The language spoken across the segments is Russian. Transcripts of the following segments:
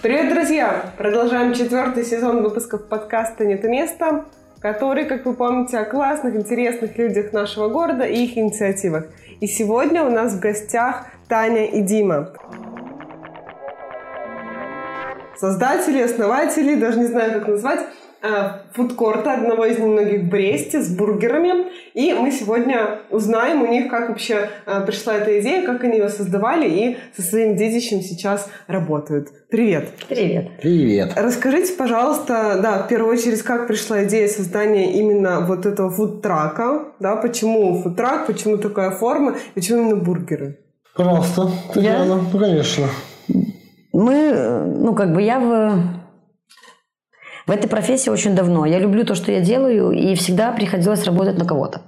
Привет, друзья! Продолжаем четвертый сезон выпусков подкаста «Нет места», который, как вы помните, о классных, интересных людях нашего города и их инициативах. И сегодня у нас в гостях Таня и Дима. Создатели, основатели, даже не знаю, как назвать, фудкорта, одного из немногих в Бресте, с бургерами. И мы сегодня узнаем у них, как вообще э, пришла эта идея, как они ее создавали и со своим детищем сейчас работают. Привет! Привет! Привет! Расскажите, пожалуйста, да, в первую очередь, как пришла идея создания именно вот этого фудтрака, да, почему фудтрак, почему такая форма, почему именно бургеры? Пожалуйста, Татьяна, Я? ну, конечно. Мы, э, ну, как бы я в в этой профессии очень давно. Я люблю то, что я делаю, и всегда приходилось работать на кого-то.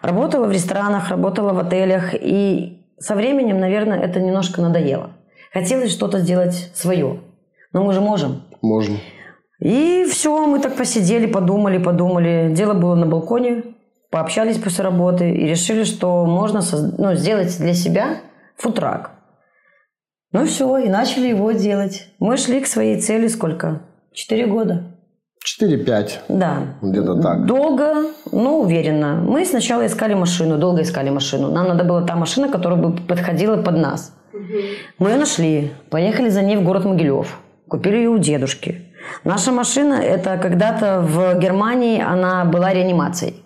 Работала в ресторанах, работала в отелях, и со временем, наверное, это немножко надоело. Хотелось что-то сделать свое. Но мы же можем. Можем. И все, мы так посидели, подумали, подумали. Дело было на балконе, пообщались после работы и решили, что можно ну, сделать для себя футрак. Ну все, и начали его делать. Мы шли к своей цели сколько? Четыре года. Четыре-пять. Да. Где-то так. Долго, но уверенно. Мы сначала искали машину, долго искали машину. Нам надо была та машина, которая бы подходила под нас. Угу. Мы ее нашли. Поехали за ней в город Могилев. Купили ее у дедушки. Наша машина, это когда-то в Германии она была реанимацией.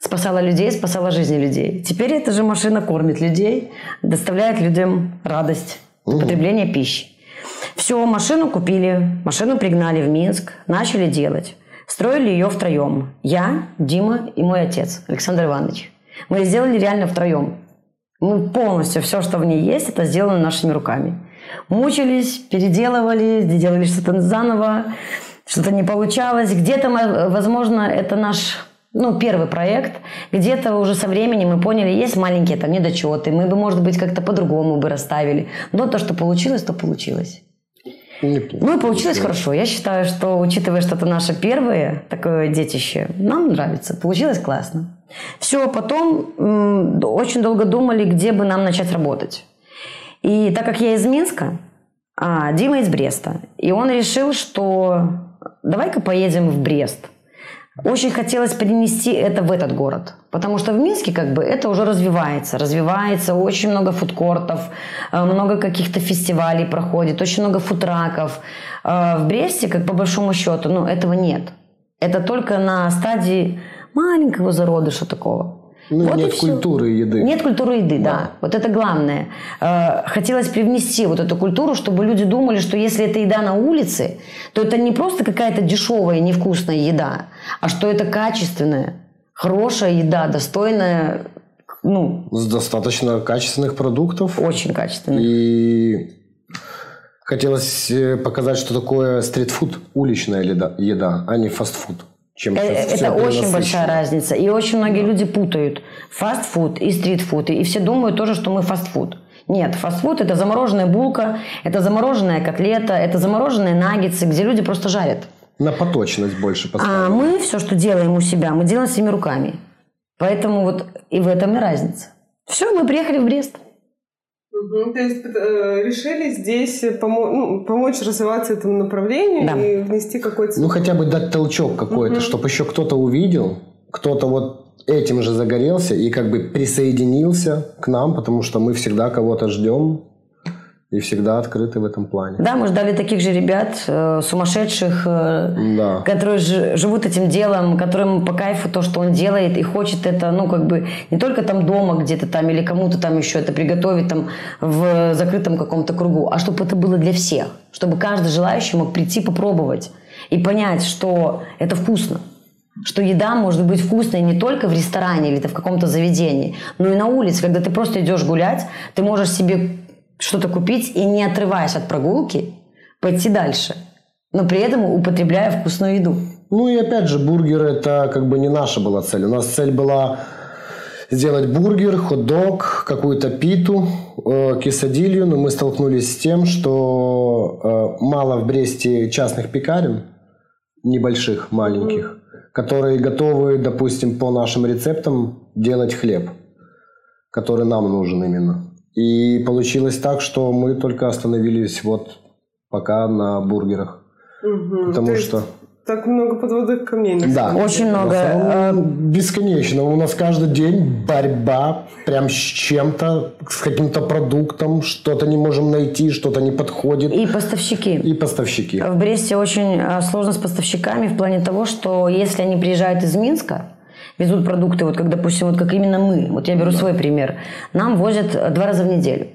Спасала людей, спасала жизни людей. Теперь эта же машина кормит людей, доставляет людям радость, угу. потребление пищи. Все, машину купили, машину пригнали в Минск, начали делать. Строили ее втроем. Я, Дима и мой отец, Александр Иванович. Мы сделали реально втроем. Мы полностью все, что в ней есть, это сделано нашими руками. Мучились, переделывали, делали что-то заново, что-то не получалось. Где-то, возможно, это наш ну, первый проект. Где-то уже со временем мы поняли, есть маленькие там недочеты, мы бы, может быть, как-то по-другому бы расставили. Но то, что получилось, то получилось. Неплохо. Ну получилось хорошо. Я считаю, что, учитывая, что это наше первое такое детище, нам нравится. Получилось классно. Все, потом м- очень долго думали, где бы нам начать работать. И так как я из Минска, а Дима из Бреста, и он решил, что давай-ка поедем в Брест – очень хотелось перенести это в этот город, потому что в Минске как бы это уже развивается, развивается очень много фудкортов, э, много каких-то фестивалей проходит, очень много футраков. Э, в Бресте, как по большому счету, ну этого нет. Это только на стадии маленького зародыша такого. Ну, вот нет культуры еды. Нет культуры еды, да. да. Вот это главное. Э, хотелось привнести вот эту культуру, чтобы люди думали, что если это еда на улице, то это не просто какая-то дешевая, невкусная еда, а что это качественная, хорошая еда, достойная, ну... С достаточно качественных продуктов. Очень качественных. И хотелось э, показать, что такое стритфуд, уличная еда, а не фастфуд чем э, Это очень большая разница. И очень многие люди путают фастфуд и стритфуд. И все думают тоже, что мы фастфуд. Нет, фастфуд – это замороженная булка, это замороженная котлета, это замороженные наггетсы, где люди просто жарят. На поточность больше поставили. А мы все, что делаем у себя, мы делаем своими руками. Поэтому вот и в этом и разница. Все, мы приехали в Брест. Угу, то есть э, решили здесь помо- ну, помочь развиваться этому направлению да. и внести какой-то... Ну, хотя бы дать толчок какой-то, угу. чтобы еще кто-то увидел, кто-то вот этим же загорелся и как бы присоединился к нам, потому что мы всегда кого-то ждем, и всегда открыты в этом плане. Да, мы ждали таких же ребят, э, сумасшедших, э, да. которые ж, живут этим делом, которым по кайфу то, что он делает, и хочет это, ну, как бы, не только там дома где-то там, или кому-то там еще это приготовить там в закрытом каком-то кругу, а чтобы это было для всех, чтобы каждый желающий мог прийти попробовать и понять, что это вкусно что еда может быть вкусной не только в ресторане или в каком-то заведении, но и на улице, когда ты просто идешь гулять, ты можешь себе что-то купить и не отрываясь от прогулки, пойти дальше, но при этом употребляя вкусную еду. Ну и опять же, бургер это как бы не наша была цель. У нас цель была сделать бургер, хот-дог, какую-то питу, э, кисадилью, но мы столкнулись с тем, что э, мало в Бресте частных пекарен, небольших, маленьких, mm-hmm. которые готовы, допустим, по нашим рецептам делать хлеб, который нам нужен именно. И получилось так, что мы только остановились вот пока на бургерах. Мгм. Потому То есть что... Так много подводных камней. Да. Очень много. В основном э, Бесконечно. У нас каждый день борьба прям с чем-то, с каким-то продуктом, что-то не можем найти, что-то не подходит. И поставщики. И поставщики. В Бресте очень э, сложно с поставщиками в плане того, что если они приезжают из Минска, везут продукты, вот как, допустим, вот как именно мы, вот я беру свой пример, нам возят э, два раза в неделю.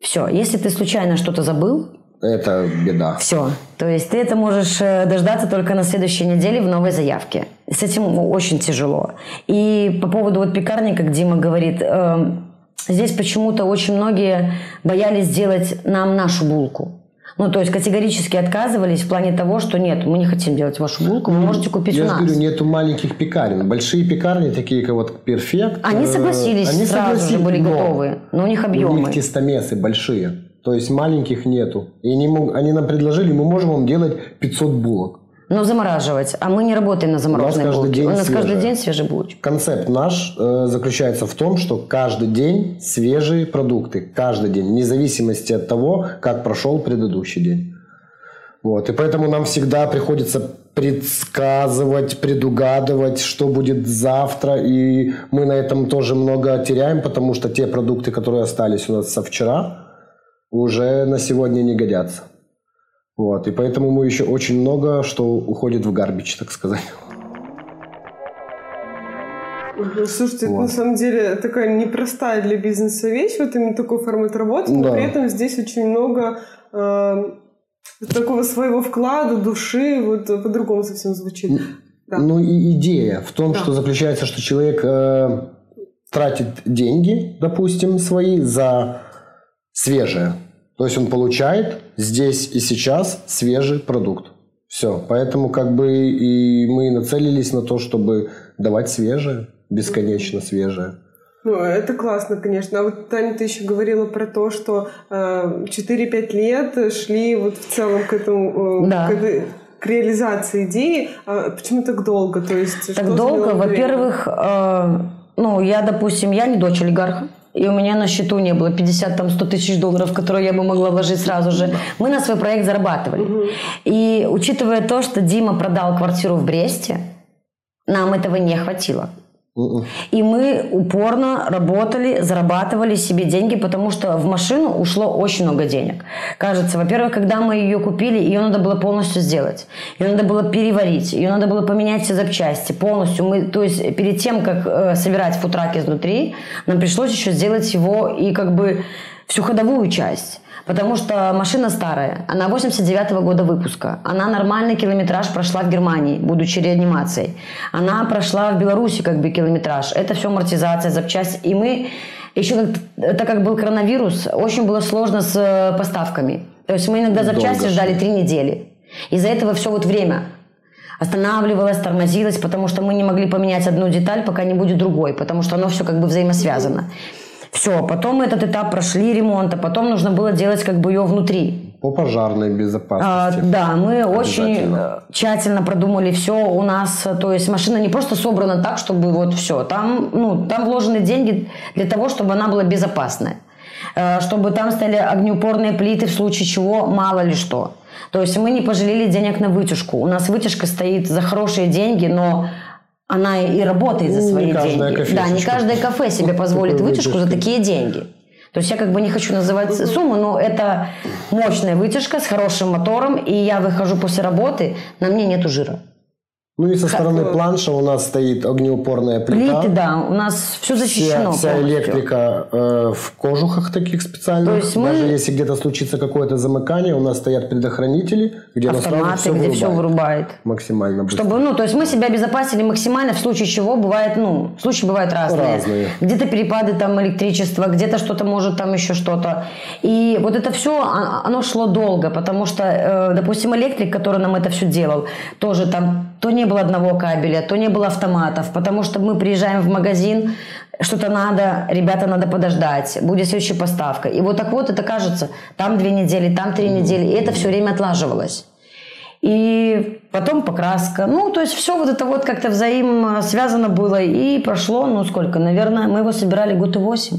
Все, если ты случайно что-то забыл, Это беда. все. То есть ты это можешь э, дождаться только на следующей неделе в новой заявке. С этим очень тяжело. И по поводу вот пекарни, как Дима говорит, э, здесь почему-то очень многие боялись сделать нам нашу булку. Ну, то есть категорически отказывались в плане того, что нет, мы не хотим делать вашу булку, вы можете купить Я у же нас. говорю, нету маленьких пекарен. Большие пекарни, такие как вот Перфект. Они э, согласились, они сразу же согласились, были но готовы, но у них У объемы. них тестомесы большие. То есть маленьких нету. И они, они нам предложили, мы можем вам делать 500 булок. Но замораживать, а мы не работаем на замороженной каждый булке. У нас каждый свежая. день свежий булочка. Концепт наш э, заключается в том, что каждый день свежие продукты. Каждый день. Вне зависимости от того, как прошел предыдущий день. Вот. И поэтому нам всегда приходится предсказывать, предугадывать, что будет завтра. И мы на этом тоже много теряем, потому что те продукты, которые остались у нас со вчера, уже на сегодня не годятся. Вот. И поэтому мы еще очень много что уходит в гарбич, так сказать. Слушайте, это Вот. на самом деле такая непростая для бизнеса вещь, вот именно такой формат работы, но Да. при этом здесь очень много э, такого своего вклада, души, вот по-другому совсем звучит. Да. Ну и идея в том, Да. что заключается, что человек э, тратит деньги, допустим, свои за свежее. То есть он получает здесь и сейчас свежий продукт. Все. Поэтому как бы и мы нацелились на то, чтобы давать свежее, бесконечно свежее. Ну, это классно, конечно. А вот, Таня, ты еще говорила про то, что э, 4-5 лет шли вот в целом к этому, э, Да. к, этой- к реализации идеи. А почему так долго? То есть, Так долго, во-первых, э, ну, я, допустим, я не дочь олигарха, и у меня на счету не было 50-100 тысяч долларов, которые я бы могла вложить сразу же. Мы на свой проект зарабатывали. И учитывая то, что Дима продал квартиру в Бресте, нам этого не хватило. И мы упорно работали, зарабатывали себе деньги, потому что в машину ушло очень много денег. Кажется, во-первых, когда мы ее купили, ее надо было полностью сделать. Ее надо было переварить, ее надо было поменять все запчасти полностью. Мы, то есть перед тем, как э, собирать футрак изнутри, нам пришлось еще сделать его и как бы всю ходовую часть. Потому что машина старая, она 89 года выпуска. Она нормальный километраж прошла в Германии, будучи реанимацией. Она прошла в Беларуси как бы километраж. Это все амортизация, запчасти. И мы еще, так как был коронавирус, очень было сложно с э, поставками. То есть мы иногда запчасти Долго ждали три недели. Из-за этого все вот время останавливалось, тормозилось, потому что мы не могли поменять одну деталь, пока не будет другой, потому что оно все как бы взаимосвязано. Все, потом этот этап прошли ремонта, потом нужно было делать как бы ее внутри. По пожарной А, безопасности. да, мы очень э, тщательно продумали все. У нас, то есть машина не просто собрана так, чтобы вот все. Там, ну, там вложены деньги для того, чтобы она была безопасная. Э, Чтобы там стояли огнеупорные плиты в случае чего, мало ли что. То есть мы не пожалели денег на вытяжку. У нас вытяжка стоит за хорошие деньги, но она и работает за Ну, не свои каждая деньги. Да, не каждое кафе себе позволит вытяжку за такие деньги. То есть я как бы не хочу называть сумму, но это мощная вытяжка с хорошим мотором, и я выхожу после работы, на мне нету жира. Ну и со стороны э, планша у нас стоит огнеупорная плита. Плиты, да, у нас все защищено. Вся, вся электрика э, в кожухах таких специальных. То есть мы- Даже если где-то случится какое-то замыкание, у нас стоят предохранители, где оно сразу Автоматы, все где все вырубает. вырубает. Максимально быстро. Чтобы, ну, то есть мы себя обезопасили максимально, в случае чего бывает, ну, случаи бывают разные. Разные. Где-то перепады там электричества, где-то что-то может там еще что-то. И вот это все, оно шло долго, потому что, э, допустим, электрик, который нам это все делал, тоже там то не было одного кабеля, то не было автоматов, потому что мы приезжаем в магазин, что-то надо, ребята, надо подождать, будет следующая поставка. И вот так вот это кажется, там две недели, там три недели, и это все время отлаживалось. И потом покраска. Ну, то есть все вот это вот как-то взаимосвязано было. И прошло, ну сколько, наверное, мы его собирали год и восемь.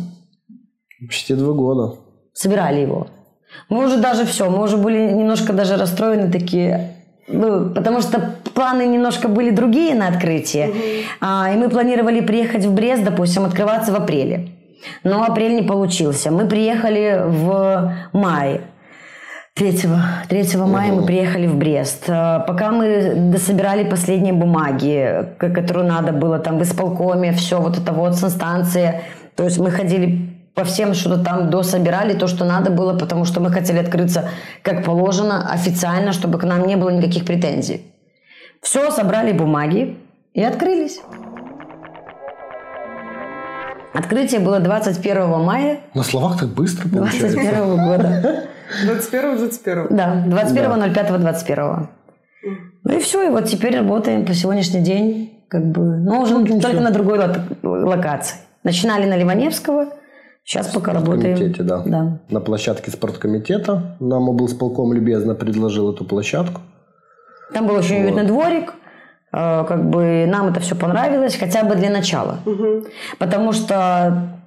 Почти два года. Собирали его. Мы уже даже все, мы уже были немножко даже расстроены такие, потому что планы немножко были другие на открытие. А, и мы планировали приехать в Брест, допустим, открываться в апреле. Но апрель не получился. Мы приехали в мае. 3, 3 мая мы приехали в Брест. А, Пока мы дособирали последние бумаги, которые надо было там в исполкоме, все вот это вот санстанция. То есть мы ходили по всем, что-то там дособирали, то, что надо было, потому что мы хотели открыться как положено, официально, чтобы к нам не было никаких претензий. Все, собрали бумаги и открылись. Открытие было 21 мая На словах так быстро получается. 21 года. 21-21. Да, 21.05.21. Ну и все, и вот теперь работаем по сегодняшний день, как бы, но уже только на другой ло- локации. Начинали на Ливаневского, сейчас пока работаем. комитете, да. Да. На площадке спорткомитета. Нам облсполком любезно предложил эту площадку. Там был очень уютный дворик, э, как бы нам это все понравилось, хотя бы для начала. Потому что,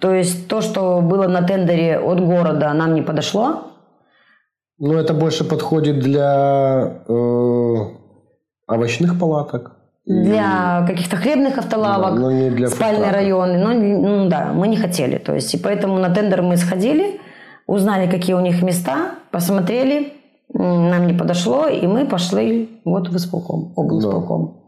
то есть то, что было на тендере от города, нам не подошло. Но это больше подходит для э, овощных палаток. Для каких-то хлебных автолавок, Да, но не для спальные районы. Но не- ну, да, мы не хотели. То есть, и поэтому на тендер мы сходили, узнали, какие у них места, посмотрели, нам не подошло, и мы пошли вот в исполком, облсполком.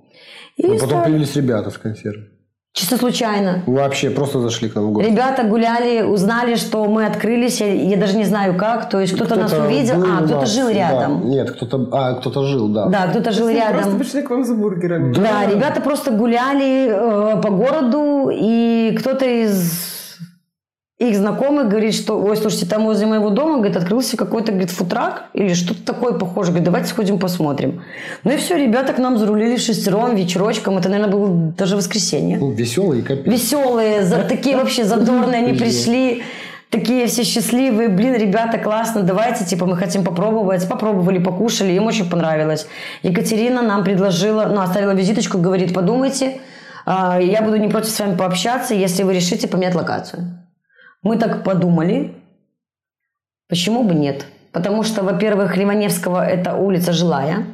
И Но потом стали- появились ребята с консервы. Чисто случайно. Вообще просто зашли к нам в гости. Ребята гуляли, узнали, что мы открылись. Я, я даже не знаю как. То есть кто-то, нас увидел. А, кто-то нас, жил да. рядом. Нет, кто-то, а, кто-то жил, да. Да, кто-то жил Просто рядом. пришли к вам за бургерами. Да, ребята просто гуляли э, по городу, и кто-то из их знакомых говорит, что, ой, слушайте, там возле моего дома, говорит, открылся какой-то, говорит, футрак или что-то такое похоже. Говорит, давайте сходим посмотрим. Ну и все, ребята к нам зарулили шестером, вечерочком. Это, наверное, было даже воскресенье. Ну, веселый капец. Веселые, за, такие вообще задорные они пришли. Такие все счастливые, блин, ребята, классно, давайте, типа, мы хотим попробовать. Попробовали, покушали, им очень понравилось. Екатерина нам предложила, ну, оставила визиточку, говорит, подумайте, а, я буду не против с вами пообщаться, если вы решите поменять локацию. Мы так подумали, почему бы нет? Потому что, во-первых, Ливаневского – это улица жилая,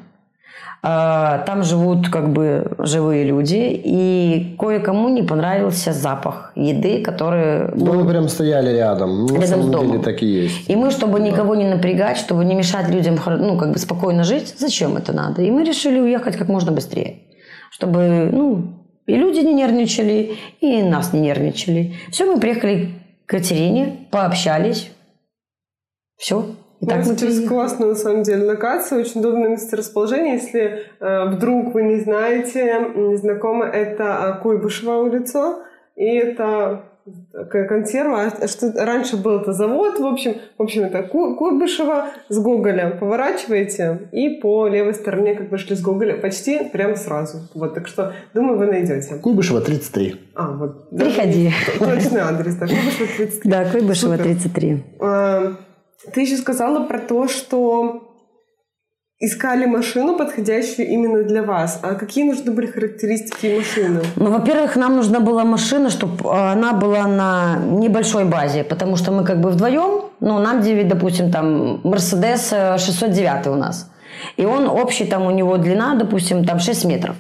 а, там живут как бы живые люди, и кое-кому не понравился запах еды, который Ну, был мы прям стояли рядом. Ну, Рядом с домом. деле так и есть. и мы, чтобы никого не напрягать, чтобы не мешать людям, ну, как бы спокойно жить, зачем это надо? И мы решили уехать как можно быстрее, чтобы, ну, и люди не нервничали, и нас не нервничали. Все, мы приехали Катерине, пообщались, все. И так приехали. классная на самом деле локация, очень удобное месторасположение. Если э, вдруг вы не знаете, не знакомы, это э, Куйбышева улица, и это консерва. А Что раньше был это завод, в общем, в общем это Ку- Куйбышева с Гоголя. Поворачиваете и по левой стороне, как вышли с Гоголя, почти прямо сразу. Вот, так что думаю, вы найдете. Куйбышева 33. А, вот. Приходи. Точный адрес, да, Куйбышева 33. Да, Куйбышева Супер. 33. А, Ты еще сказала про то, что искали машину, подходящую именно для вас. А какие нужны были характеристики машины? Ну, во-первых, нам нужна была машина, чтобы она была на небольшой базе, потому что мы как бы вдвоем, ну, нам 9, допустим, там, Мерседес э, 609 у нас. И он общий, там у него длина, допустим, там 6 метров.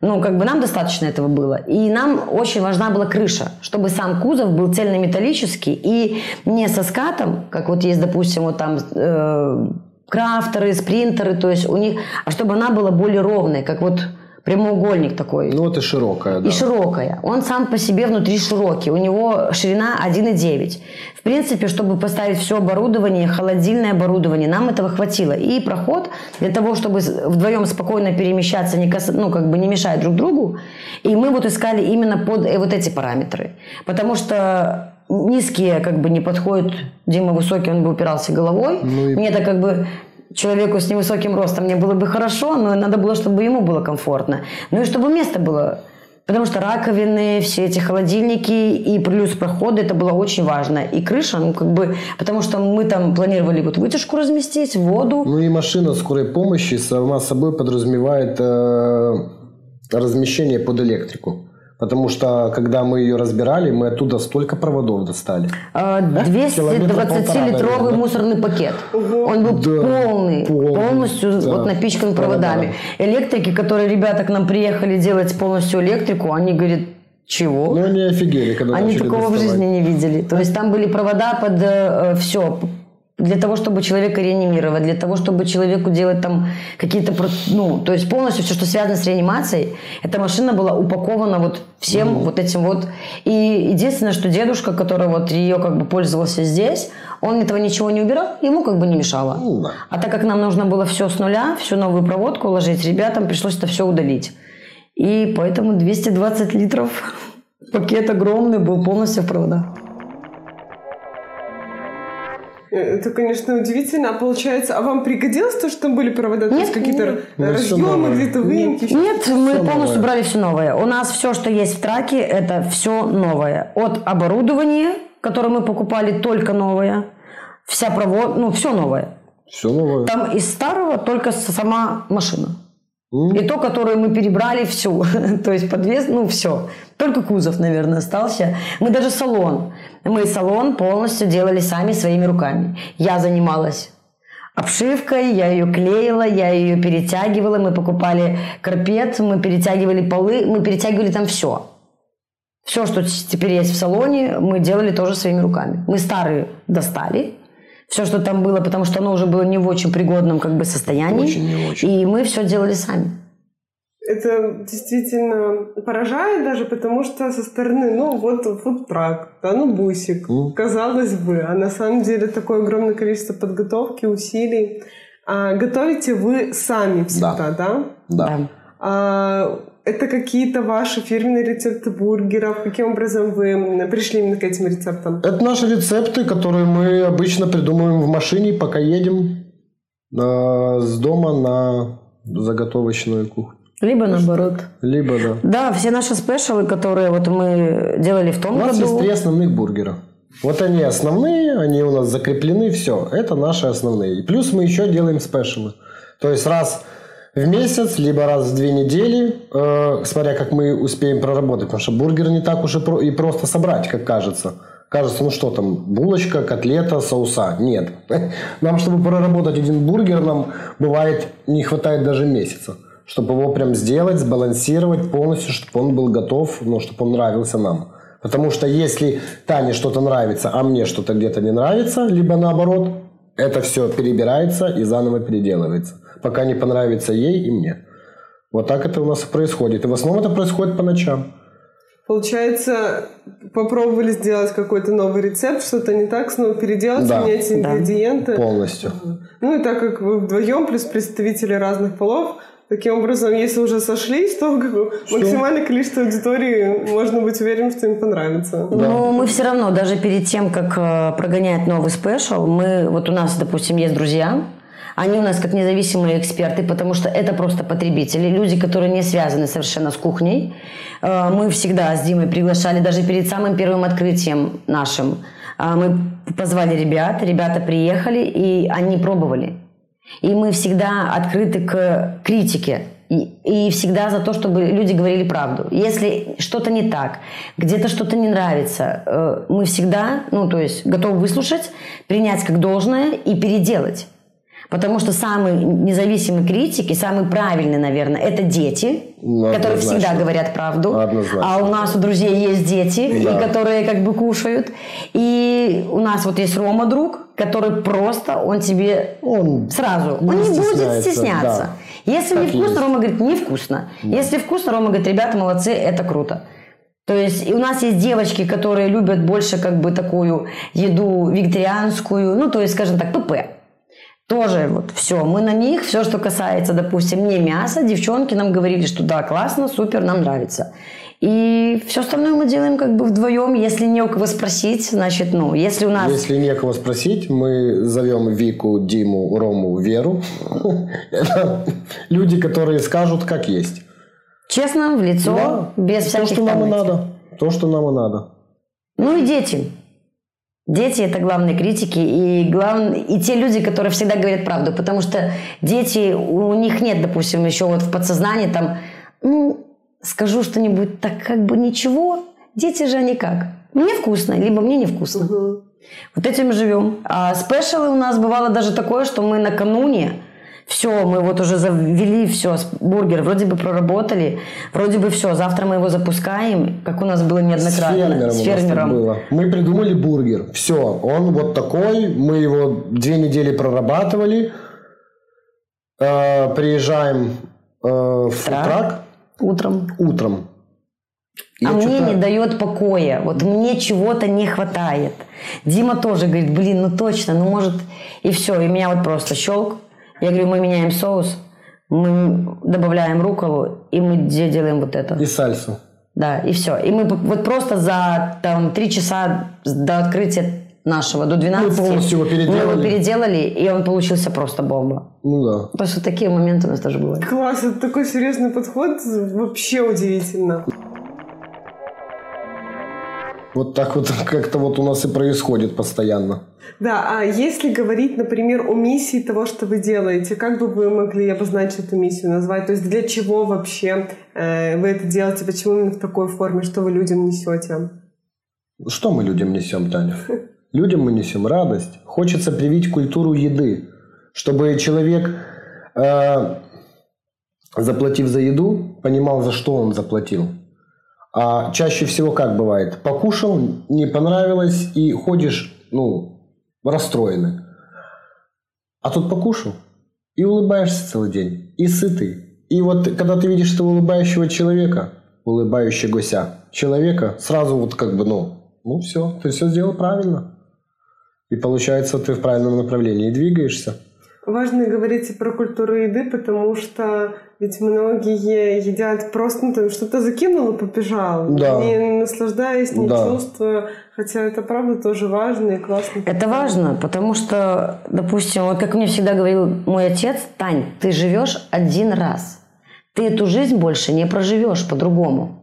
Ну, как бы нам достаточно этого было. И нам очень важна была крыша, чтобы сам кузов был цельнометаллический и не со скатом, как вот есть, допустим, вот там э, крафтеры, спринтеры, то есть у них, а чтобы она была более ровной, как вот прямоугольник такой. Ну, это широкая, да. И широкая. Он сам по себе внутри широкий. У него ширина 1,9. В принципе, чтобы поставить все оборудование, холодильное оборудование, нам этого хватило. И проход для того, чтобы вдвоем спокойно перемещаться, не кас- ну, как бы не мешая друг другу. И мы вот искали именно под э, вот эти параметры. Потому что низкие как бы не подходят. Дима высокий, он бы упирался головой. Ну и- Мне это как бы человеку с невысоким ростом мне было бы хорошо, но надо было, чтобы ему было комфортно. Ну и чтобы место было. Потому что раковины, все эти холодильники и плюс проходы, это было очень важно. И крыша, ну как бы, потому что мы там планировали вот вытяжку разместить, воду. Ну и машина скорой помощи сама собой подразумевает э, размещение под электрику. Потому что, когда мы ее разбирали, мы оттуда столько проводов достали. А, Километра полтора, 220-литровый наверное. мусорный пакет. Он был Да, полный, полный, полностью да, вот напичкан проводами. Электрики, которые ребята к нам приехали делать полностью электрику, они говорят, чего? Ну, они офигели, когда Они такого в доставать. жизни не видели. То есть там были провода под все. Для того, чтобы человека реанимировать, для того, чтобы человеку делать там какие-то... Ну, то есть полностью все, что связано с реанимацией, эта машина была упакована вот всем вот этим вот. И единственное, что дедушка, который вот ее как бы пользовался здесь, он этого ничего не убирал, ему как бы не мешало. Да. А так как нам нужно было все с нуля, всю новую проводку уложить, ребятам пришлось это все удалить. И поэтому 220 литров пакет огромный был полностью в проводах. Это, конечно, удивительно. А получается, а вам пригодилось то, что там были провода? То Нет, есть какие-то нет. Разъемы, где-то выемки? еще? Нет, мы Всё полностью новое. брали все новое. У нас все, что есть в траке, это все новое. От оборудования, которое мы покупали, только новое. Вся провод, ну, все новое. Все новое. Там из старого только сама машина. И то, которое мы перебрали всю. То есть подвес, ну все. Только кузов, наверное, остался. Мы даже салон. Мы салон полностью делали сами своими руками. Я занималась обшивкой, я ее клеила, я ее перетягивала. Мы покупали карпет, мы перетягивали полы, мы перетягивали там все. Все, что теперь есть в салоне, мы делали тоже своими руками. Мы старые достали, все, что там было, потому что оно уже было не в очень пригодном как бы состоянии. Очень не очень. И мы все делали сами. Это действительно поражает даже, потому что со стороны, ну вот фудтрак, да, ну бусик, Мгм. казалось бы, а на самом деле такое огромное количество подготовки, усилий. А готовите вы сами всегда, да? Да. А это какие-то ваши фирменные рецепты бургеров? Каким образом вы пришли именно к этим рецептам? Это наши рецепты, которые мы обычно придумываем в машине, пока едем э, с дома на заготовочную кухню. Либо наоборот. Либо, да. Да, все наши спешалы, которые вот мы делали в том У нас есть году. три основных бургера. Вот они основные, они у нас закреплены, все. Это наши основные. И плюс мы еще делаем спешалы. То есть раз в месяц, либо раз в две недели, э, смотря как мы успеем проработать. Потому что бургер не так уж и, про- и просто собрать, как кажется. Кажется, ну что там, булочка, котлета, соуса. Нет. Нам, чтобы проработать один бургер, нам бывает не хватает даже месяца. Чтобы его прям сделать, сбалансировать полностью, чтобы он был готов, ну, чтобы он нравился нам. Потому что если Тане что-то нравится, а мне что-то где-то не нравится, либо наоборот, это все перебирается и заново переделывается, пока не понравится ей и мне. Вот так это у нас и происходит. И в основном это происходит по ночам. Получается, попробовали сделать какой-то новый рецепт, что-то не так, снова переделать, Да. менять Да. ингредиенты. Полностью. Ну и так как вы вдвоем, плюс представители разных полов, таким образом, если уже сошлись, то бы максимальное количество аудитории можно быть уверенным, что им понравится. Но мы все равно, даже перед тем, как э, прогонять новый спешл, мы, вот у нас, допустим, есть друзья, они у нас как независимые эксперты, потому что это просто потребители, люди, которые не связаны совершенно с кухней. Э, Мы всегда с Димой приглашали, даже перед самым первым открытием нашим, э, мы позвали ребят, ребята приехали, и они пробовали. И мы всегда открыты к критике. И, и всегда за то, чтобы люди говорили правду. Если что-то не так, где-то что-то не нравится, э, мы всегда, ну, то есть, готовы выслушать, принять как должное и переделать. Потому что самый независимый критик и самый правильный, наверное, это дети, Ну, которые всегда говорят правду. Однозначно. А у нас у друзей есть дети, Да. и которые как бы кушают. И у нас вот есть Рома друг, который просто, он тебе Он сразу, не он не будет стесняться. Если Так не и вкусно, есть. Рома говорит, невкусно. Если вкусно, Рома говорит, ребята, молодцы, это круто. То есть и у нас есть девочки, которые любят больше как бы такую еду вегетарианскую, ну, то есть, скажем так, ПП. Тоже вот все, мы на них, все, что касается, допустим, не мяса, девчонки нам говорили, что да, классно, супер, нам нравится. И все остальное мы делаем как бы вдвоем, если не у кого спросить, значит, ну, если у нас... Если некого спросить, мы зовем Вику, Диму, Рому, Веру. Это люди, которые скажут, как есть. Честно, в лицо, Да. без То, всяких что нам и надо. То, что нам и надо. Ну и дети. Дети это главные критики и, глав... и те люди, которые всегда говорят правду, потому что дети, у них нет, допустим, еще вот в подсознании там, ну, скажу что-нибудь так как бы ничего, дети же они как? Мне вкусно, либо мне невкусно. Мгм. Вот этим живем. А спешалы у нас бывало даже такое, что мы накануне все, мы вот уже завели все, бургер вроде бы проработали, вроде бы все, завтра мы его запускаем, как у нас было С неоднократно. фермером, у нас так было. Мы придумали бургер. Все, он вот такой. Мы его две недели прорабатывали. Э, приезжаем э, в Так. фудтрак Утром. утром. а Я мне что-то- не дает покоя. Вот мне чего-то не хватает. Дима тоже говорит, блин, ну точно, ну может... И все, и меня вот просто щелк. Я говорю, мы меняем соус, мы добавляем руколу, и мы де- делаем вот это. И сальсу. Да, и все. И мы вот просто за там, три часа до открытия нашего, до 12, Мы полностью его мы переделали. его переделали, и он получился просто бомба. Ну да. То есть вот такие моменты у нас тоже бывают. Класс, это такой серьезный подход, вообще удивительно. Вот так вот как-то вот у нас и происходит постоянно. Да, а если говорить, например, о миссии того, что вы делаете, как бы вы могли обозначить эту миссию, назвать? То есть для чего вообще э, вы это делаете, почему именно в такой форме, что вы людям несете? Что мы людям несем, Таня? Людям мы несем радость. Хочется привить культуру еды, чтобы человек, э, заплатив за еду, понимал, за что он заплатил. А чаще всего как бывает? Покушал, не понравилось, и ходишь, ну, расстроенный. А тут покушал, и улыбаешься целый день, и сытый. И вот когда ты видишь этого улыбающего человека, улыбающегося человека, сразу вот как бы, ну, ну все, ты все сделал правильно. И получается, ты в правильном направлении двигаешься. Важно говорить и про культуру еды, потому что ведь многие едят просто, ну, там, что-то закинул и побежал, Да. не наслаждаясь, не Да. чувствуя. Хотя это правда тоже важно и классно. Это важно, потому что, допустим, вот как мне всегда говорил мой отец, Тань, ты живешь один раз. Ты эту жизнь больше не проживешь по-другому.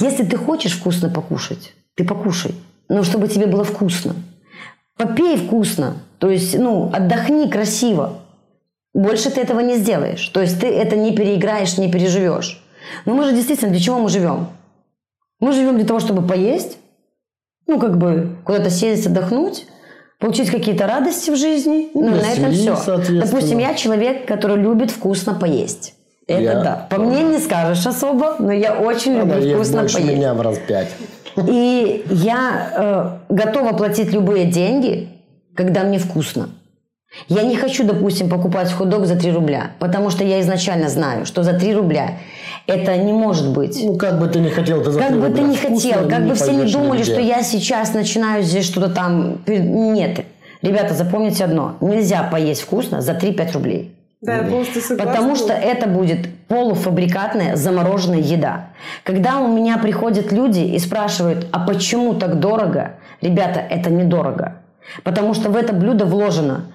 Если ты хочешь вкусно покушать, ты покушай. Но чтобы тебе было вкусно. Попей вкусно. То есть, ну, отдохни красиво. Больше ты этого не сделаешь. То есть ты это не переиграешь, не переживешь. Но мы же действительно, для чего мы живем? Мы живем для того, чтобы поесть, ну, как бы куда-то сесть, отдохнуть, получить какие-то радости в жизни. Ну, на этом все. Допустим, я человек, который любит вкусно поесть. Это Я да. По мне не скажешь особо, но я очень Она люблю вкусно больше поесть. меня в раз пять. И я э, готова платить любые деньги, когда мне вкусно. Я не хочу, допустим, покупать хот-дог за 3 рубля, потому что я изначально знаю, что за 3 рубля это не может быть. Ну, как бы ты не хотел, ты за Как бы ты не вкусно, хотел, как бы все не думали, нигде. что я сейчас начинаю здесь что-то там... Нет. Ребята, запомните одно. Нельзя поесть вкусно за 3-5 рублей. Да, я полностью согласна. Потому что это будет полуфабрикатная замороженная еда. Когда у меня приходят люди и спрашивают, а почему так дорого? Ребята, это недорого. Потому что в это блюдо вложено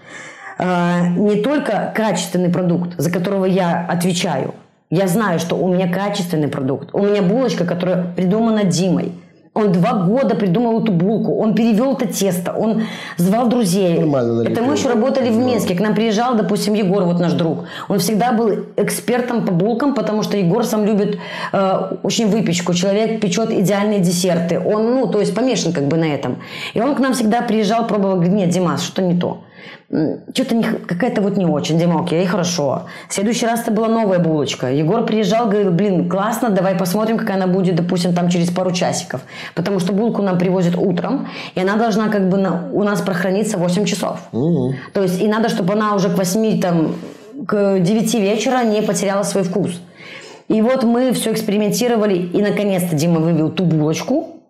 не только качественный продукт, за которого я отвечаю. Я знаю, что у меня качественный продукт. У меня булочка, которая придумана Димой. Он два года придумал эту булку, он перевел это тесто, он звал друзей. Нормально это мы еще работали в. Минске. К нам приезжал, допустим, Егор, вот наш друг. Он всегда был экспертом по булкам, потому что Егор сам любит э, очень выпечку. Человек печет идеальные десерты. Он, ну, то есть помешан как бы на этом. И он к нам всегда приезжал, пробовал, говорит, нет, Димас, что не то. Что-то не, какая-то вот не очень. Дима, окей, хорошо. В следующий раз это была новая булочка. Егор приезжал, говорил, блин, классно, давай посмотрим, какая она будет, допустим, там через пару часиков. Потому что булку нам привозят утром, и она должна как бы на- у нас прохраниться 8 часов. Мгм. То есть и надо, чтобы она уже к 8, там, к 9 вечера не потеряла свой вкус. И вот мы все экспериментировали, и наконец-то Дима вывел ту булочку.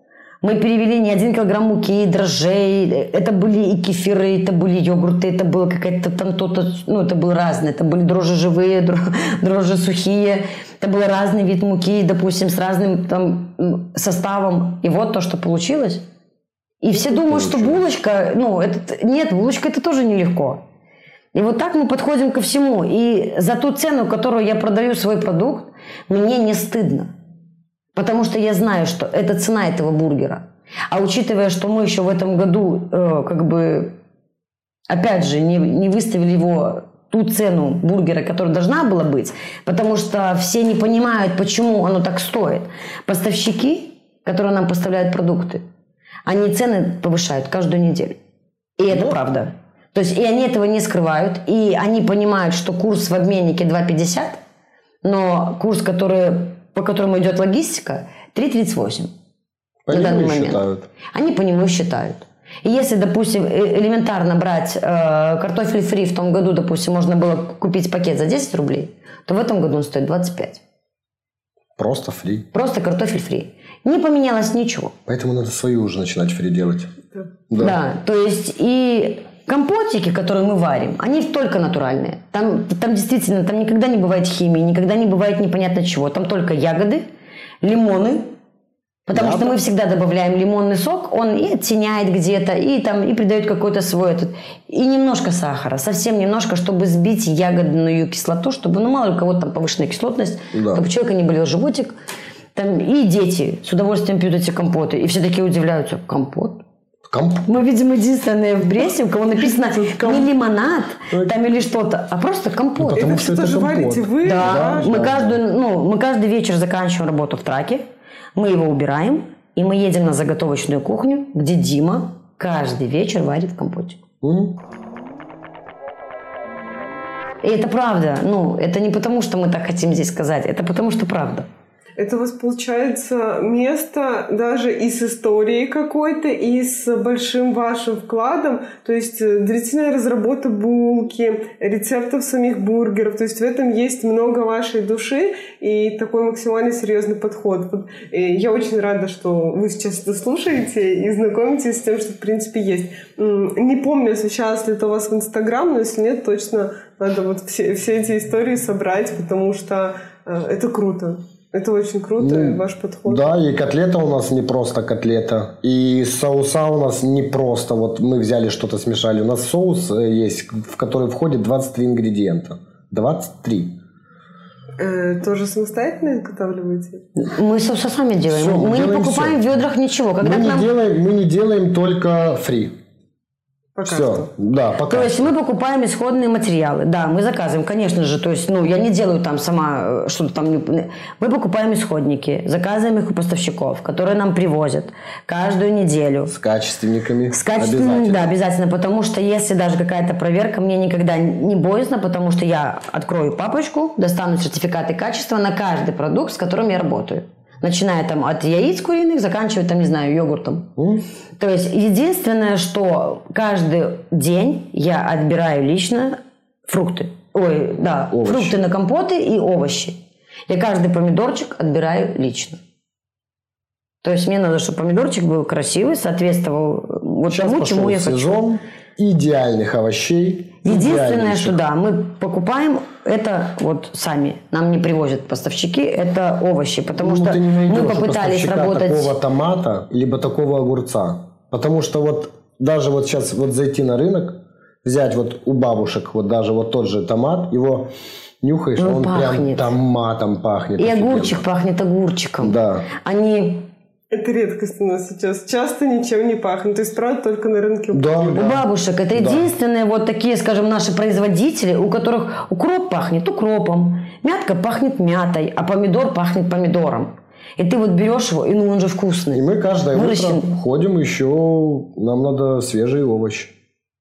Мы перевели не один килограмм муки, дрожжей. Это были и кефиры, это были йогурты, это было какая-то там то-то, ну, это было разное. Это были дрожжи живые, дро- дрожжи сухие. Это был разный вид муки, допустим, с разным там составом. И вот то, что получилось. И все думают, что булочка, ну, это, нет, булочка это тоже нелегко. И вот так мы подходим ко всему. И за ту цену, которую я продаю свой продукт, мне не стыдно. Потому что я знаю, что это цена этого бургера. А учитывая, что мы еще в этом году, э, как бы, опять же, не, не выставили его ту цену бургера, которая должна была быть, потому что все не понимают, почему оно так стоит. Поставщики, которые нам поставляют продукты, они цены повышают каждую неделю. И это Ну. правда. То есть и они этого не скрывают, и они понимают, что курс в обменнике 2,50, но курс, который, по которому идет логистика, 3,38 По на нему данный момент. считают. Они по нему считают. И если, допустим, э- элементарно брать э, картофель фри в том году, допустим, можно было купить пакет за 10 рублей, то в этом году он стоит 25. Просто фри. Просто картофель фри. Не поменялось ничего. Поэтому надо свою уже начинать фри делать. Да. то есть и компотики, которые мы варим, они только натуральные. Там, там действительно, там никогда не бывает химии, никогда не бывает непонятно чего. Там только ягоды, лимоны, потому Да, что мы всегда добавляем лимонный сок, он и оттеняет где-то, и там и придает какой-то свой этот, и немножко сахара, совсем немножко, чтобы сбить ягодную кислоту, чтобы, ну, мало ли у кого-то там повышенная кислотность, Да. чтобы у человека не болел животик. Там, и дети с удовольствием пьют эти компоты, и все такие удивляются, компот? Комп. Мы, видимо, единственные в Бресте, у кого написано не лимонад там или что-то, а просто компот. Ну, Это что что это же компот. варите вы? Да, мы, каждую, ну, мы каждый вечер заканчиваем работу в траке, мы его убираем, и мы едем на заготовочную кухню, где Дима каждый вечер варит компотик. И это правда. Ну, это не потому, что мы так хотим здесь сказать, это потому, что правда. Это у вас получается место даже и с историей какой-то, и с большим вашим вкладом. То есть э, длительная разработка булки, рецептов самих бургеров. То есть в этом есть много вашей души и такой максимально серьезный подход. Вот, э, Я очень рада, что вы сейчас это слушаете и знакомитесь с тем, что в принципе есть. Не помню, сейчас ли это у вас в Инстаграм, но если нет, точно надо вот все, все эти истории собрать, потому что э, это круто. Это очень круто, Ну, ваш подход. Да, и котлета у нас не просто котлета. И соуса у нас не просто. Вот мы взяли что-то смешали. У нас соус э, есть, в который входит 23 ингредиента. 23. Э, тоже самостоятельно изготавливаете? Мы все сами делаем. Всё, мы мы не делаем покупаем всё. в ведрах ничего. Когда Мы не, нам делаем, мы не делаем только фри. Пока Все. что. Да, пока. То есть мы покупаем исходные материалы. Да, мы заказываем, конечно же. То есть, ну, я не делаю там сама э, что-то там. не- Мы покупаем исходники, заказываем их у поставщиков, которые нам привозят каждую неделю. С качественниками. С качественными, Обязательно. да, обязательно, потому что если даже какая-то проверка, мне никогда не боязно, потому что я открою папочку, достану сертификаты качества на каждый продукт, с которым я работаю. Начиная там от яиц куриных, заканчивая там, не знаю, йогуртом. М? То есть единственное, что каждый день я отбираю лично фрукты. Ой, да, Овощи. фрукты на компоты и овощи. Я каждый помидорчик отбираю лично. То есть мне надо, чтобы помидорчик был красивый, соответствовал вот Сейчас тому, чему я хочу. сезон идеальных овощей. Единственное, идеальнейших. что да, мы покупаем это вот сами. Нам не привозят поставщики, это овощи, потому Ну, что мы попытались работать. такого томата, либо такого огурца. Потому что вот даже вот сейчас вот зайти на рынок, взять вот у бабушек вот даже вот тот же томат, его нюхаешь, Ну, он прям пахнет. томатом пахнет. И офигенно. огурчик пахнет огурчиком. Да. Они Это редкость у нас сейчас. Часто ничем не пахнет. То есть, правда, только на рынке. Да, У да. бабушек это Да. единственные вот такие, скажем, наши производители, у которых укроп пахнет укропом, мятка пахнет мятой, а помидор пахнет помидором. И ты вот берешь его, и ну он же И вкусный. мы каждое Выращен. утро ходим еще, нам надо свежие овощи.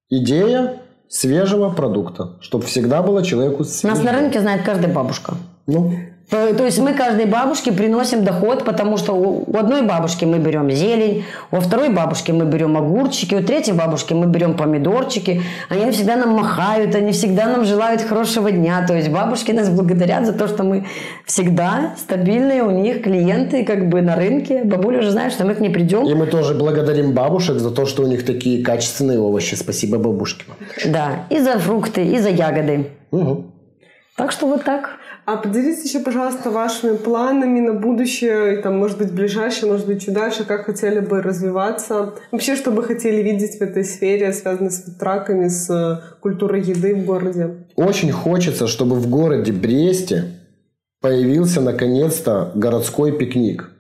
Идея свежего продукта, чтобы всегда было человеку Нас свежее. на рынке знает каждая бабушка. Ну, То, то есть мы каждой бабушке приносим доход, потому что у, одной бабушки мы берем зелень, у второй бабушки мы берем огурчики, у третьей бабушки мы берем помидорчики. Они всегда нам махают, они всегда нам желают хорошего дня. То есть бабушки нас благодарят за то, что мы всегда стабильные у них клиенты как бы на рынке. Бабуля уже знает, что мы к ней придем. и мы тоже благодарим бабушек за то, что у них такие качественные овощи. Спасибо бабушке. Да, и за фрукты, и за ягоды. Мгм. Так что вот так. А поделитесь еще, пожалуйста, вашими планами на будущее, и там, может быть, ближайшее, может быть, чуть дальше, как хотели бы развиваться. Вообще, что бы хотели видеть в этой сфере, связанной с траками, с э, культурой еды в городе? Очень хочется, чтобы в городе Бресте появился наконец-то городской пикник.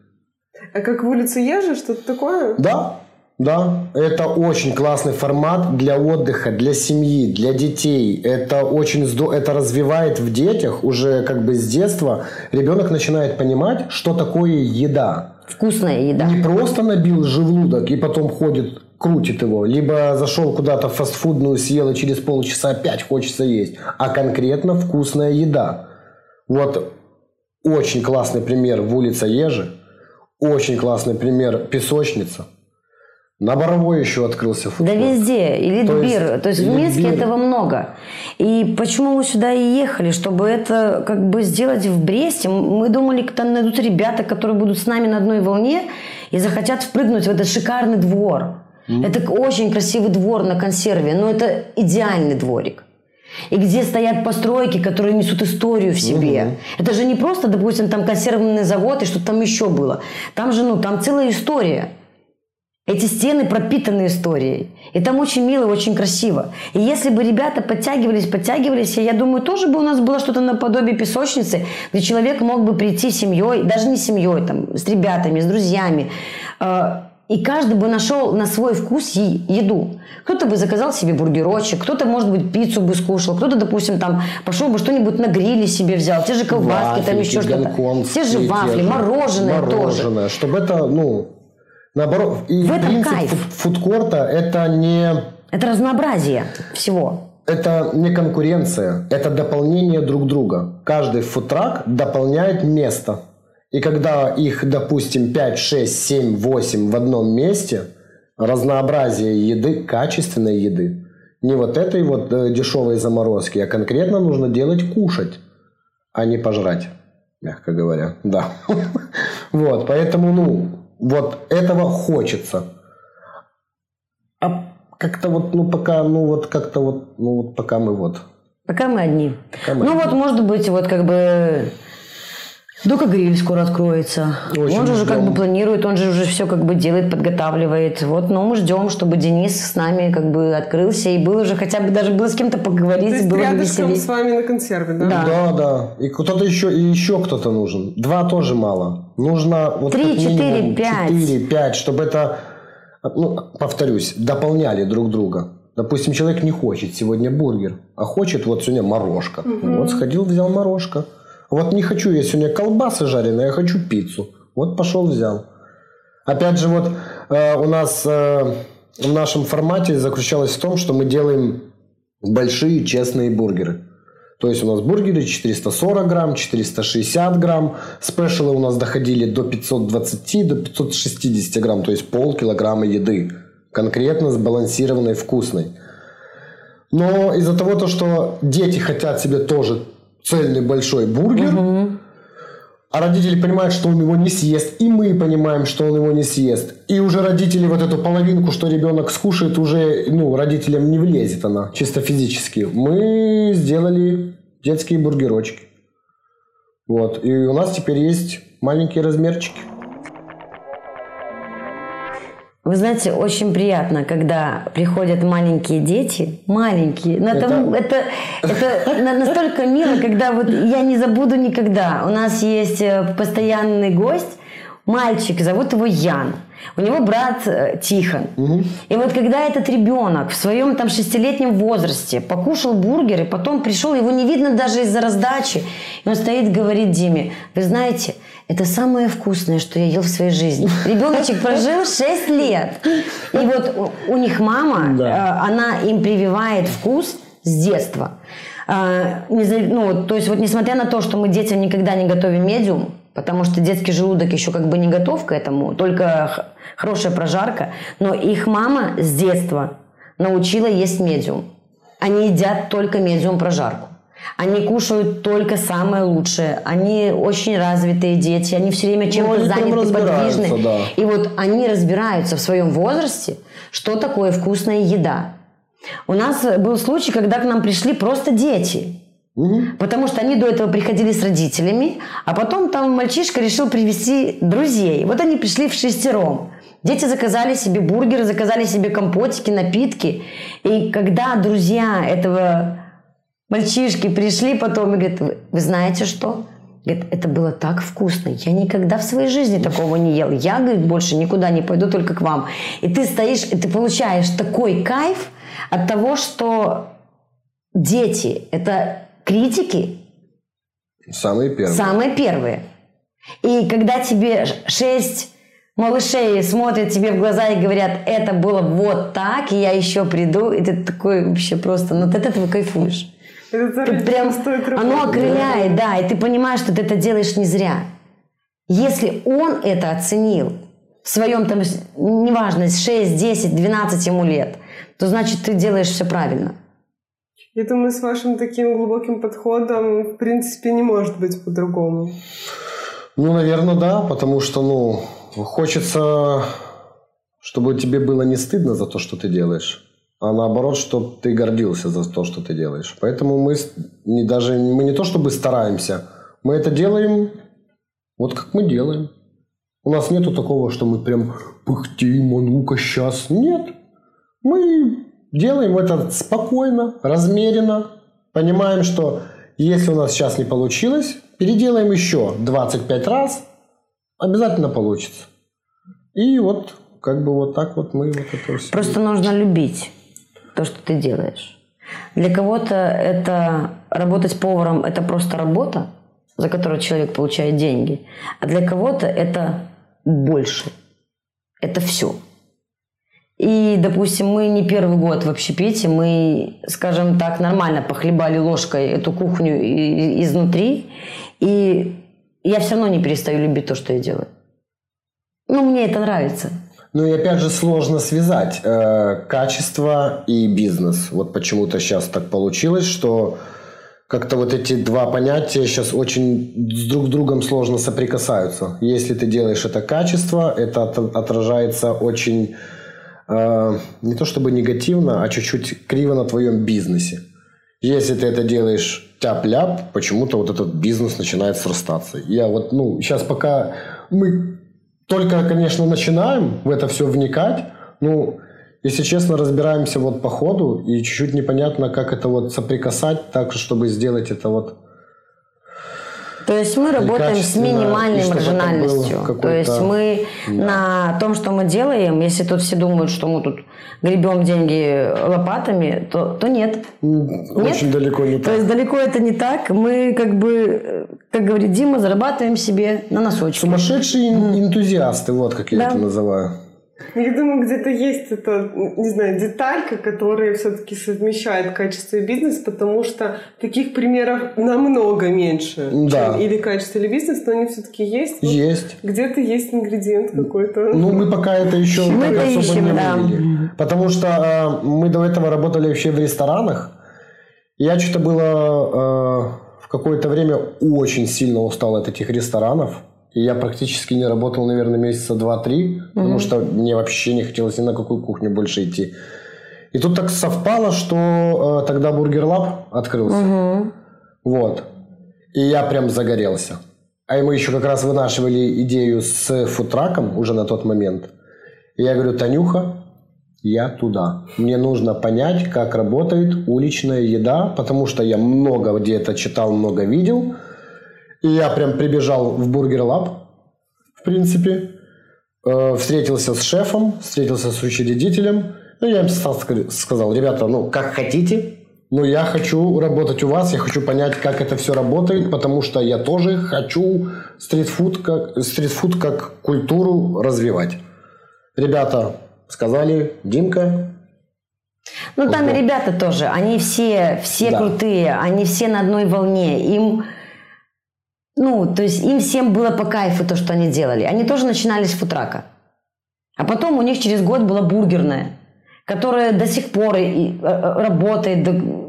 А как в улице Ежи, что-то такое? Да, Да, это очень классный формат для отдыха, для семьи, для детей. Это очень здорово, это развивает в детях уже как бы с детства. Ребенок начинает понимать, что такое еда. Вкусная еда. Не просто набил желудок и потом ходит, крутит его, либо зашел куда-то в фастфудную, съел и через полчаса опять хочется есть, а конкретно вкусная еда. Вот очень классный пример в улице Ежи, очень классный пример песочница – на Боровой еще открылся фудкорт. Да везде. И Литбир. То есть, То есть в Минске этого много. И почему мы сюда и ехали? Чтобы это как бы сделать в Бресте. Мы думали, там найдутся ребята, которые будут с нами на одной волне и захотят впрыгнуть в этот шикарный двор. Mm. Это очень красивый двор на консерве, но это идеальный дворик. И где стоят постройки, которые несут историю в себе. Угу. Это же не просто, допустим, там консервный завод и что там еще было. Там же, ну, там целая история. Эти стены пропитаны историей. И там очень мило, очень красиво. И если бы ребята подтягивались, подтягивались, я думаю, тоже бы у нас было что-то наподобие песочницы, где человек мог бы прийти семьей, даже не семьей, там, с ребятами, с друзьями. А, и каждый бы нашел на свой вкус еду. Кто-то бы заказал себе бургерочек, кто-то, может быть, пиццу бы скушал, кто-то, допустим, там пошел бы что-нибудь на гриле себе взял, те же колбаски, там еще что-то. Те же вафли, те же мороженое, мороженое тоже. Чтобы это, ну, Наоборот, и в этом принцип кайф. фудкорта это не... Это разнообразие всего. Это не конкуренция, это дополнение друг друга. Каждый фудтрак дополняет место. И когда их, допустим, 5, 6, 7, 8 в одном месте, разнообразие еды, качественной еды, не вот этой вот э, дешевой заморозки, а конкретно нужно делать кушать, а не пожрать, мягко говоря. Да. Вот, поэтому, ну, вот этого хочется. А как-то вот, ну пока, ну вот как-то вот, ну вот пока мы вот. Пока мы одни. Пока мы ну одни. вот, может быть, вот как бы Дука гриль скоро откроется. Очень он же уже как бы планирует, он же уже все как бы делает, подготавливает. Вот, но мы ждем, чтобы Денис с нами как бы открылся и был уже хотя бы даже было с кем-то поговорить. То есть было рядышком с вами на консерве, да? Да, да. да. И кто-то еще, и еще кто-то нужен. Два тоже мало. Нужно вот Три, четыре, пять. Четыре, пять, чтобы это, ну, повторюсь, дополняли друг друга. Допустим, человек не хочет сегодня бургер, а хочет вот сегодня морожка. Угу. Вот сходил, взял морожка. Вот не хочу я сегодня колбасы жареные, я хочу пиццу. Вот пошел, взял. Опять же, вот э, у нас э, в нашем формате заключалось в том, что мы делаем большие честные бургеры. То есть у нас бургеры 440 грамм, 460 грамм. Спешалы у нас доходили до 520, до 560 грамм. То есть полкилограмма еды. Конкретно сбалансированной, вкусной. Но из-за того, то, что дети хотят себе тоже цельный большой бургер, угу. А родители понимают, что он его не съест, и мы понимаем, что он его не съест. И уже родители вот эту половинку, что ребенок скушает, уже ну, родителям не влезет она чисто физически. Мы сделали детские бургерочки. Вот. И у нас теперь есть маленькие размерчики. Вы знаете, очень приятно, когда приходят маленькие дети, маленькие. Но это, это, это, это настолько мило, когда вот я не забуду никогда. У нас есть э, постоянный гость, мальчик, зовут его Ян. У него брат э, Тихон. Угу. И вот когда этот ребенок в своем там шестилетнем возрасте покушал бургер, и потом пришел, его не видно даже из-за раздачи, и он стоит, говорит Диме, вы знаете, это самое вкусное, что я ел в своей жизни. Ребеночек прожил 6 лет. И вот у, них мама, да. э, она им прививает вкус с детства. Э, ну, то есть вот несмотря на то, что мы детям никогда не готовим медиум, потому что детский желудок еще как бы не готов к этому, только хорошая прожарка, но их мама с детства научила есть медиум. Они едят только медиум прожарку. Они кушают только самое лучшее. Они очень развитые дети. Они все время чем-то ну, заняты, подвижны. Да. И вот они разбираются в своем возрасте, что такое вкусная еда. У нас был случай, когда к нам пришли просто дети. Угу. Потому что они до этого приходили с родителями, а потом там мальчишка решил привести друзей. Вот они пришли в шестером. Дети заказали себе бургеры, заказали себе компотики, напитки. И когда друзья этого Мальчишки пришли потом и говорят, вы, вы знаете что? Говорит, это было так вкусно. Я никогда в своей жизни такого не ел. Я, говорит, больше никуда не пойду, только к вам. И ты стоишь, и ты получаешь такой кайф от того, что дети – это критики, Самые первые. самые первые. И когда тебе шесть малышей смотрят тебе в глаза и говорят, это было вот так, и я еще приду, и ты такой вообще просто, ну ты от этого кайфуешь. Это прям, стоит оно окрыляет, да, и ты понимаешь, что ты это делаешь не зря. Если он это оценил в своем, там, неважно, 6, 10, 12 ему лет, то значит ты делаешь все правильно. Я думаю, с вашим таким глубоким подходом, в принципе, не может быть по-другому. Ну, наверное, да, потому что, ну, хочется, чтобы тебе было не стыдно за то, что ты делаешь, а наоборот, чтобы ты гордился за то, что ты делаешь. Поэтому мы не даже мы не то чтобы стараемся, мы это делаем вот как мы делаем. У нас нету такого, что мы прям пыхтим, а ну-ка сейчас. Нет. Мы делаем это спокойно, размеренно. Понимаем, что если у нас сейчас не получилось, переделаем еще 25 раз, обязательно получится. И вот как бы вот так вот мы вот это все. Просто нужно любить то, что ты делаешь. Для кого-то это работать поваром – это просто работа, за которую человек получает деньги. А для кого-то это больше. Это все. И, допустим, мы не первый год в общепите, мы, скажем так, нормально похлебали ложкой эту кухню изнутри, и я все равно не перестаю любить то, что я делаю. Ну, мне это нравится. Ну и опять же сложно связать э, качество и бизнес. Вот почему-то сейчас так получилось, что как-то вот эти два понятия сейчас очень с друг другом сложно соприкасаются. Если ты делаешь это качество, это от- отражается очень э, не то чтобы негативно, а чуть-чуть криво на твоем бизнесе. Если ты это делаешь тяп-ляп, почему-то вот этот бизнес начинает срастаться. Я вот, ну, сейчас пока мы только, конечно, начинаем в это все вникать, ну, если честно, разбираемся вот по ходу, и чуть-чуть непонятно, как это вот соприкасать так, чтобы сделать это вот То есть мы работаем с минимальной маржинальностью. То есть мы на том, что мы делаем, если тут все думают, что мы тут гребем деньги лопатами, то, то нет. м, Нет? очень далеко не То так. есть далеко это не так. Мы как бы, как говорит Дима, зарабатываем себе на носочки. Сумасшедшие энтузиасты, вот как я Да. это называю. Я думаю, где-то есть эта, не знаю, деталька, которая все-таки совмещает качество и бизнес, потому что таких примеров намного меньше, Да. чем или качество, или бизнес, но они все-таки есть. Вот Есть. Где-то есть ингредиент какой-то. Ну, мы пока это еще Мы так это особо ищем, не да. Потому что э, мы до этого работали вообще в ресторанах. Я что-то было э, в какое-то время очень сильно устал от этих ресторанов. И я практически не работал, наверное, месяца два-три, потому что мне вообще не хотелось ни на какую кухню больше идти. И тут так совпало, что э, тогда Burger Lab открылся. Мгм. Вот. И я прям загорелся. А мы еще как раз вынашивали идею с фудтраком уже на тот момент. И я говорю, Танюха, я туда. Мне нужно понять, как работает уличная еда, потому что я много где-то читал, много видел. И я прям прибежал в Burger Lab, в принципе. Э, встретился с шефом, встретился с учредителем. Ну, я им сказал, ребята, ну, как хотите, но я хочу работать у вас, я хочу понять, как это все работает, потому что я тоже хочу стритфуд как, стритфуд как культуру развивать. Ребята сказали, Димка, Ну там и ребята тоже, они все, все Да. крутые, они все на одной волне. Им, ну, то есть им всем было по кайфу то, что они делали. Они тоже начинали с футрака. А потом у них через год была бургерная, которая до сих пор и, э, работает.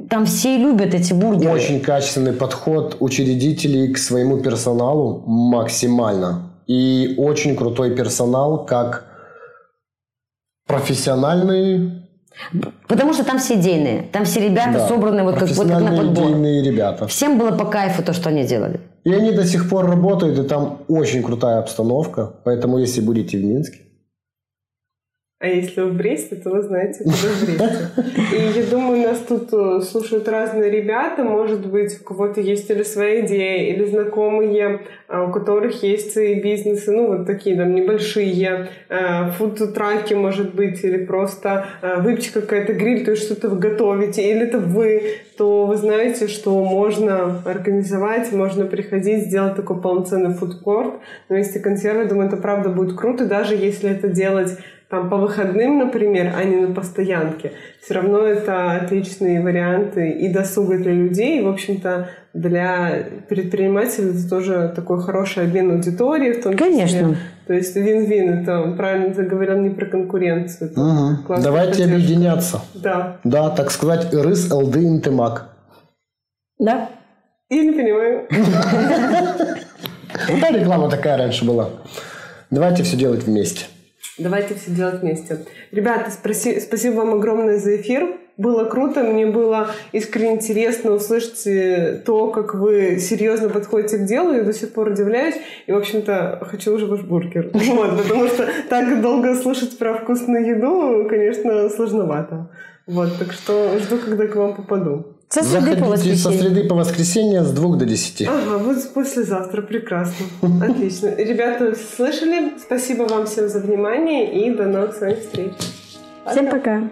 Там все любят эти бургеры. очень качественный подход учредителей к своему персоналу максимально. И очень крутой персонал, как профессиональные, Потому что там все идейные. Там все ребята да, собраны вот как, вот как на подбор. идейные ребята. Всем было по кайфу то, что они делали. И они до сих пор работают, и там очень крутая обстановка. Поэтому, если будете в Минске, А если вы в Бресте, то вы знаете, куда в Бресте. И я думаю, нас тут э, слушают разные ребята. Может быть, у кого-то есть или своя идея, или знакомые, а, у которых есть свои бизнесы, ну, вот такие там небольшие, э, фуд-траки, может быть, или просто э, выпечка какая-то, гриль, то есть что-то вы готовите, или это вы, то вы знаете, что можно организовать, можно приходить, сделать такой полноценный фудкорт на месте консервы. Думаю, это правда будет круто, даже если это делать там по выходным, например, а не на постоянке, все равно это отличные варианты и досуга для людей, и, в общем-то, для предпринимателей это тоже такой хороший обмен аудиторией в том числе. Конечно. То есть вин-вин, это правильно ты говорил не про конкуренцию. это Угу. Давайте поддержка. объединяться. Да. Да, так сказать, рыс, лды, интемак. Да? Я не понимаю. Да, реклама такая раньше была. Давайте все делать вместе. Давайте все делать вместе. Ребята, спроси- спасибо вам огромное за эфир. Было круто, мне было искренне интересно услышать э, то, как вы серьезно подходите к делу. Я до сих пор удивляюсь. И, в общем-то, хочу уже ваш бургер. Вот, потому что так долго слушать про вкусную еду, конечно, сложновато. Вот, так что жду, когда к вам попаду. Со среды по Заходите со воскресенье. среды по воскресенье с 2 до 10. Ага, вот послезавтра, прекрасно. Отлично. Ребята, слышали? Спасибо вам всем за внимание и до новых с вами встреч. Всем пока.